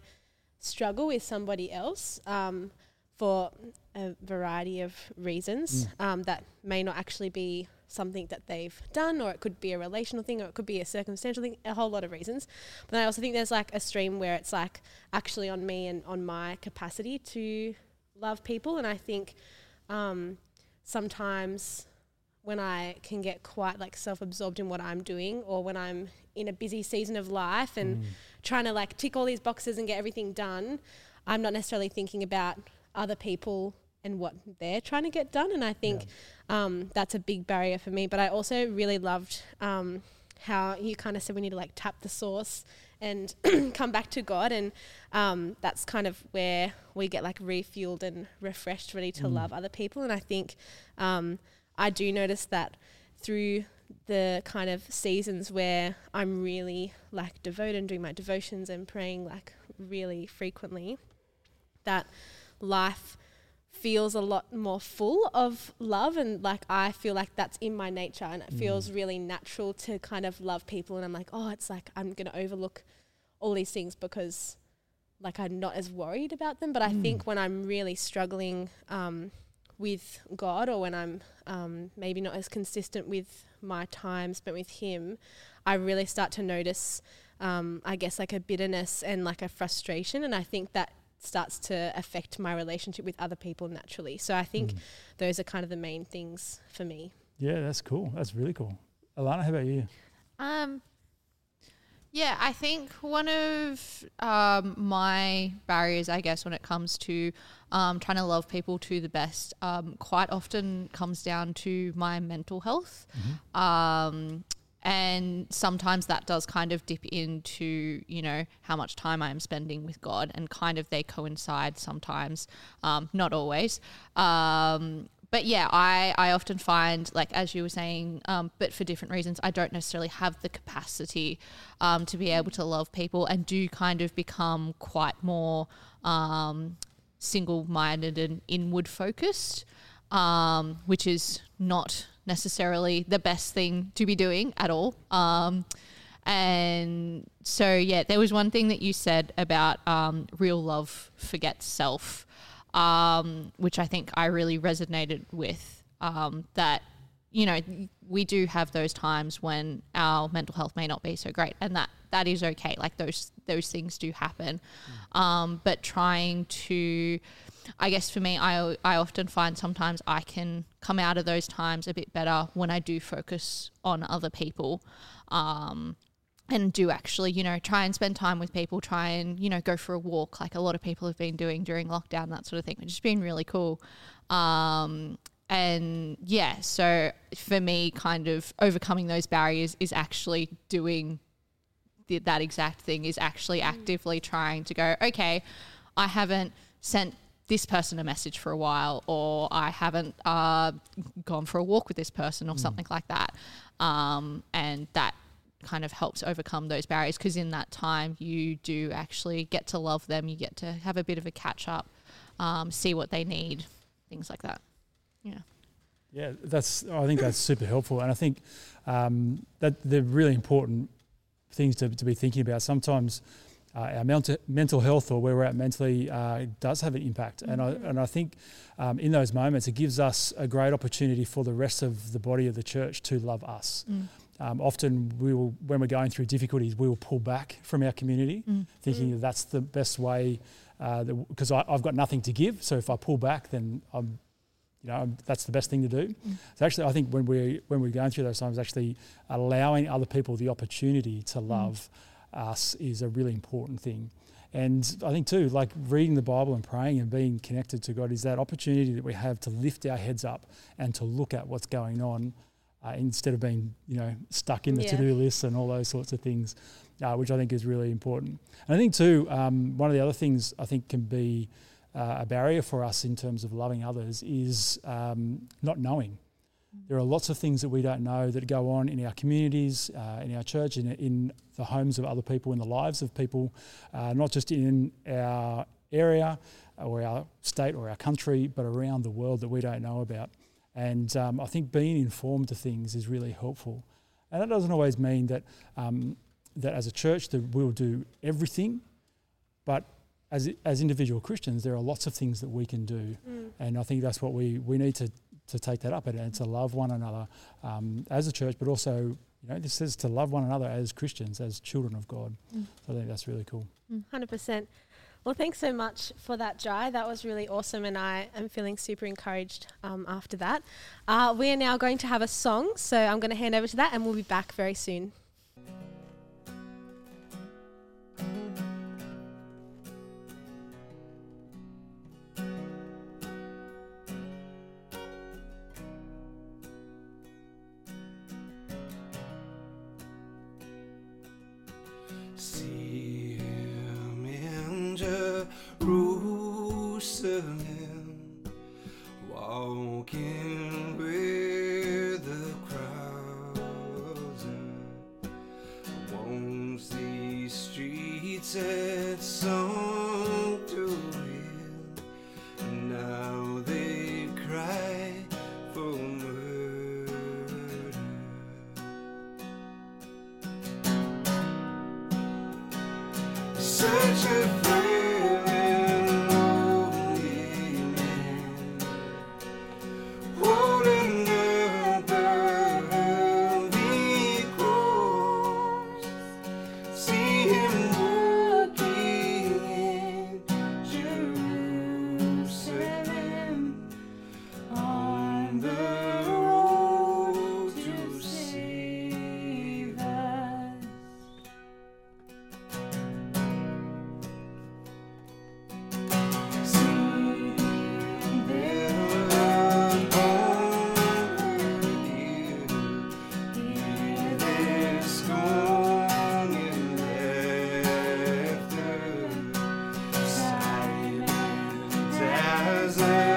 struggle with somebody else um, for a variety of reasons um, that may not actually be something that they've done, or it could be a relational thing, or it could be a circumstantial thing, a whole lot of reasons. But I also think there's like a stream where it's like actually on me and on my capacity to love people. And I think um, sometimes when I can get quite like self absorbed in what I'm doing or when I'm in a busy season of life and trying to like tick all these boxes and get everything done, I'm not necessarily thinking about other people and what they're trying to get done. And I think um, that's a big barrier for me. But I also really loved um, how you kind of said we need to like tap the source and come back to God. And um, that's kind of where we get like refueled and refreshed, ready to love other people. And I think um, I do notice that through the kind of seasons where I'm really like devoted and doing my devotions and praying like really frequently, that life feels a lot more full of love and like I feel like that's in my nature and it feels really natural to kind of love people and I'm like, oh, it's like I'm gonna overlook all these things because like I'm not as worried about them. But I think when I'm really struggling um, with God or when I'm um, maybe not as consistent with my time spent with Him, I really start to notice, um, I guess, like a bitterness and like a frustration. And I think that starts to affect my relationship with other people naturally. So I think those are kind of the main things for me. Yeah, that's cool. That's really cool. Alana, how about you? Um, yeah, I think one of um, my barriers, I guess, when it comes to um, trying to love people to the best, um, quite often comes down to my mental health. Um, and sometimes that does kind of dip into, you know, how much time I am spending with God, and kind of they coincide sometimes, um, not always. Um, but yeah, I, I often find, like as you were saying, um, but for different reasons, I don't necessarily have the capacity um, to be able to love people and do kind of become quite more um, single minded and inward focused, um, which is not necessarily the best thing to be doing at all. Um, and so, yeah, there was one thing that you said about um, real love forgets self um, which I think I really resonated with. Um, that you know we do have those times when our mental health may not be so great, and that that is okay. Like those those things do happen, um, but trying to, I guess for me, I I often find sometimes I can come out of those times a bit better when I do focus on other people. Um, and do actually, you know, try and spend time with people, try and, you know, go for a walk like a lot of people have been doing during lockdown, that sort of thing, which has been really cool. Um, and yeah, so for me, kind of overcoming those barriers is actually doing the, that exact thing, is actually actively trying to go, okay, I haven't sent this person a message for a while, or I haven't uh, gone for a walk with this person, or something like that. Um, and that kind of helps overcome those barriers because in that time you do actually get to love them you get to have a bit of a catch up um, see what they need things like that yeah Yeah, that's. I think that's super helpful, and I think um, that they're really important things to, to be thinking about. Sometimes uh, our mental mental health or where we're at mentally uh, does have an impact, and I and I think um, in those moments it gives us a great opportunity for the rest of the body of the church to love us. Um, often we will, when we're going through difficulties, we will pull back from our community, thinking that that's the best way. Because I've got nothing to give, so if I pull back, then I'm you know that's the best thing to do. So actually, I think when we when we're going through those times, actually allowing other people the opportunity to love us is a really important thing. And I think too, like reading the Bible and praying and being connected to God is that opportunity that we have to lift our heads up and to look at what's going on uh, instead of being you know stuck in the Yeah. to-do list and all those sorts of things, uh, which I think is really important. And I think too, um, one of the other things I think can be uh, a barrier for us in terms of loving others is um, not knowing. There are lots of things that we don't know that go on in our communities, uh, in our church, in, in the homes of other people, in the lives of people, uh, not just in our area or our state or our country, but around the world that we don't know about. And um, I think being informed to things is really helpful. And that doesn't always mean that um, that as a church that we'll do everything, but as as individual Christians, there are lots of things that we can do, Mm. and I think that's what we we need to to take that up and, and to love one another um, as a church, but also you know this says to love one another as Christians, as children of God. Mm. So I think that's really cool. Hundred percent. Well, thanks so much for that, Jai. That was really awesome, and I am feeling super encouraged um, after that. Uh, we are now going to have a song, so I'm going to hand over to that, and we'll be back very soon. As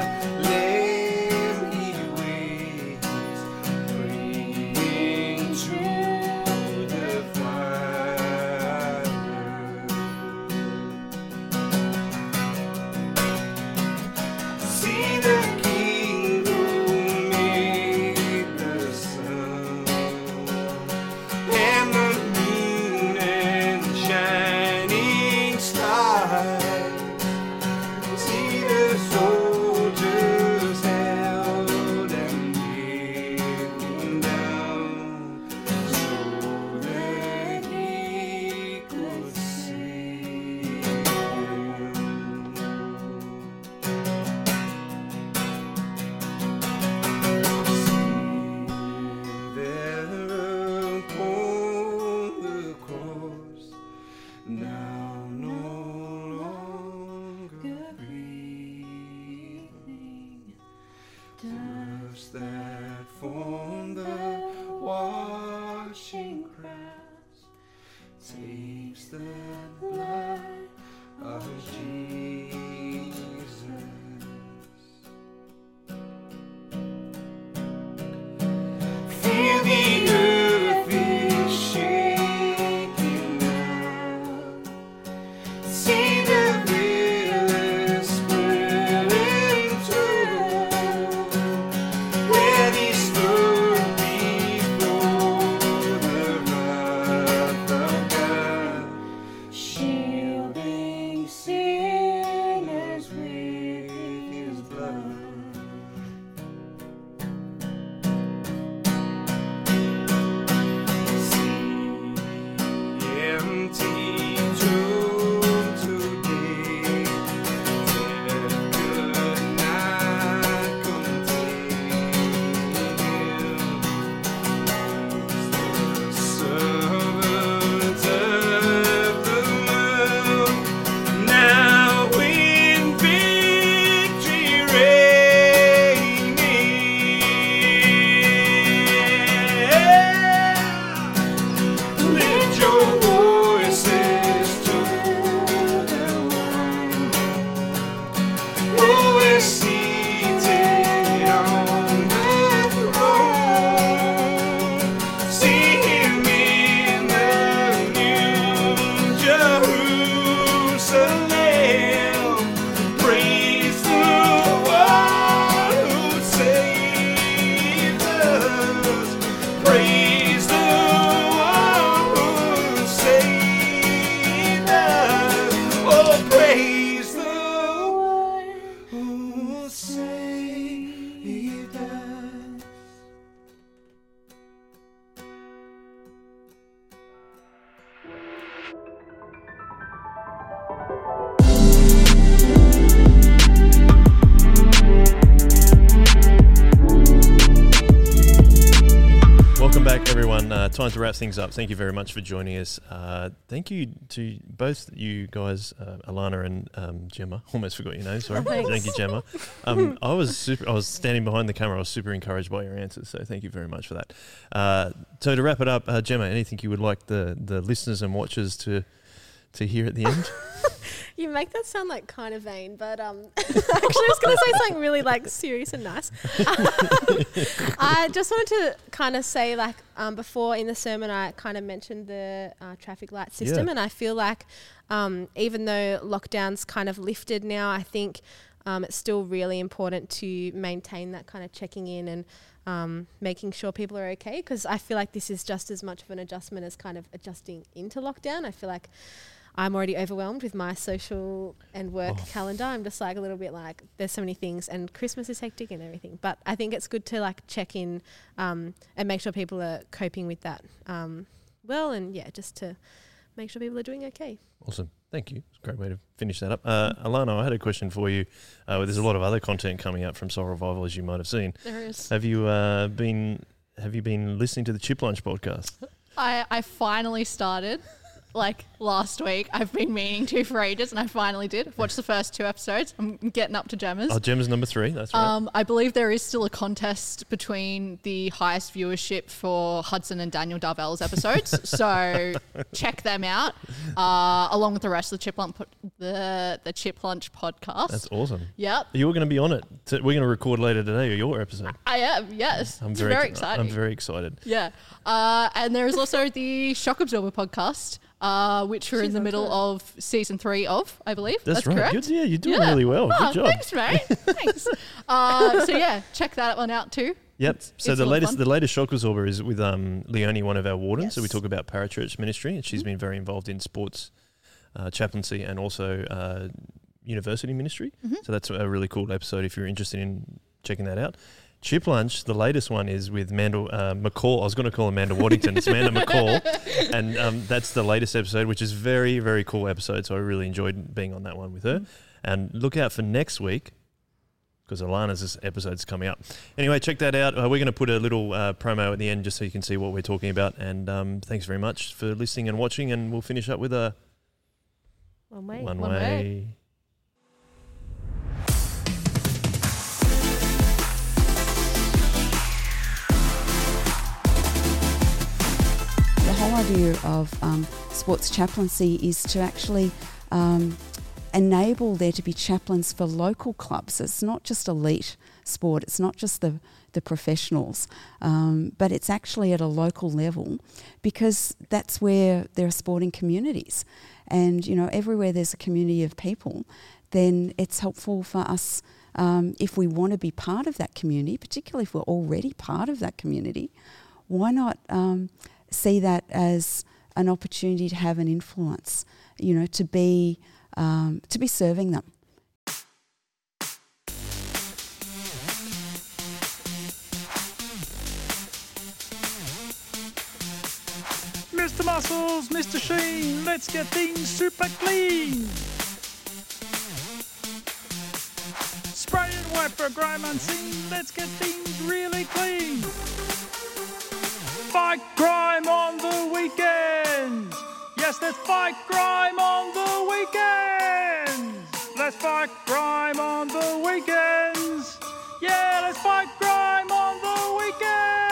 time to wrap things up. Thank you very much for joining us. Uh, thank you to both you guys, uh, Alana and um, Gemma. Almost forgot your name. Sorry. Thanks. thank you, Gemma. Um, I was super. I was standing behind the camera. I was super encouraged by your answers. So thank you very much for that. Uh, so to wrap it up, uh, Gemma, anything you would like the the listeners and watchers to to hear at the end? You make that sound like kind of vain, but um, actually, I was going to say something really like serious and nice. I just wanted to kind of say, like, um, before in the sermon, I kind of mentioned the uh, traffic light system, Yeah. and I feel like um, even though lockdown's kind of lifted now, I think um, it's still really important to maintain that kind of checking in and um, making sure people are okay because I feel like this is just as much of an adjustment as kind of adjusting into lockdown. I feel like I'm already overwhelmed with my social and work Oh. calendar. I'm just like a little bit like there's so many things, and Christmas is hectic and everything. But I think it's good to like check in um, and make sure people are coping with that um, well, and yeah, just to make sure people are doing okay. Awesome. Thank you. It's a great way to finish that up. Uh, Alana, I had a question for you. Uh, there's a lot of other content coming up from Soul Revival, as you might have seen. There is. Have you uh, been Have you been listening to the Chip Lunch podcast? I, I finally started like last week. I've been meaning to for ages, and I finally did. I've watched the first two episodes. I'm getting up to Gemma's. Oh, Gemma's number three. That's right. Um, I believe there is still a contest between the highest viewership for Hudson and Daniel Darvell's episodes, so check them out, uh, along with the rest of the Chip Lunch, po- the the Chip Lunch podcast. That's awesome. Yep, You're going to be on it. So we're going to record later today, your episode. I am. Yes, I'm it's very, very, ex- exciting. I'm very excited. Yeah. Uh, and there is also the Shock Absorber podcast, uh, which we're in the middle three. of season three of, I believe. That's, right. correct. Good. Yeah, you're doing Yeah. really well. Oh, Good job. Thanks, mate. thanks. Uh, so yeah, check that one out too. Yep. It's- so it's the a lot of latest, fun. the latest shock absorber is with um, Leonie, one of our wardens. So we talk about parachurch ministry, and Mm-hmm. she's been very involved in sports uh, chaplaincy and also uh, university ministry. Mhm. So that's a really cool episode if you're interested in checking that out. Chip Lunch, the latest one is with Amanda uh, McCall. I was going to call Amanda Waddington. It's Amanda McCall. And um, that's the latest episode, which is very, very cool episode. So I really enjoyed being on that one with her. And look out for next week because Alana's episode's coming up. Anyway, check that out. Uh, we're going to put a little uh, promo at the end just so you can see what we're talking about. And um, thanks very much for listening and watching. And we'll finish up with a One way. one, one way. way. Idea of um, sports chaplaincy is to actually um, enable there to be chaplains for local clubs. It's not just elite sport, it's not just the, the professionals, um, but it's actually at a local level because that's where there are sporting communities. And, you know, everywhere there's a community of people, then it's helpful for us um, if we want to be part of that community, particularly if we're already part of that community, why not um, see that as an opportunity to have an influence, you know, to be um, to be serving them. Mr. Muscles, Mr. Sheen, let's get things super clean. Spray and wipe for grime unseen, let's get things really clean fight crime on the weekends. Yes, let's fight crime on the weekends. Let's fight crime on the weekends. Yeah, let's fight crime on the weekends.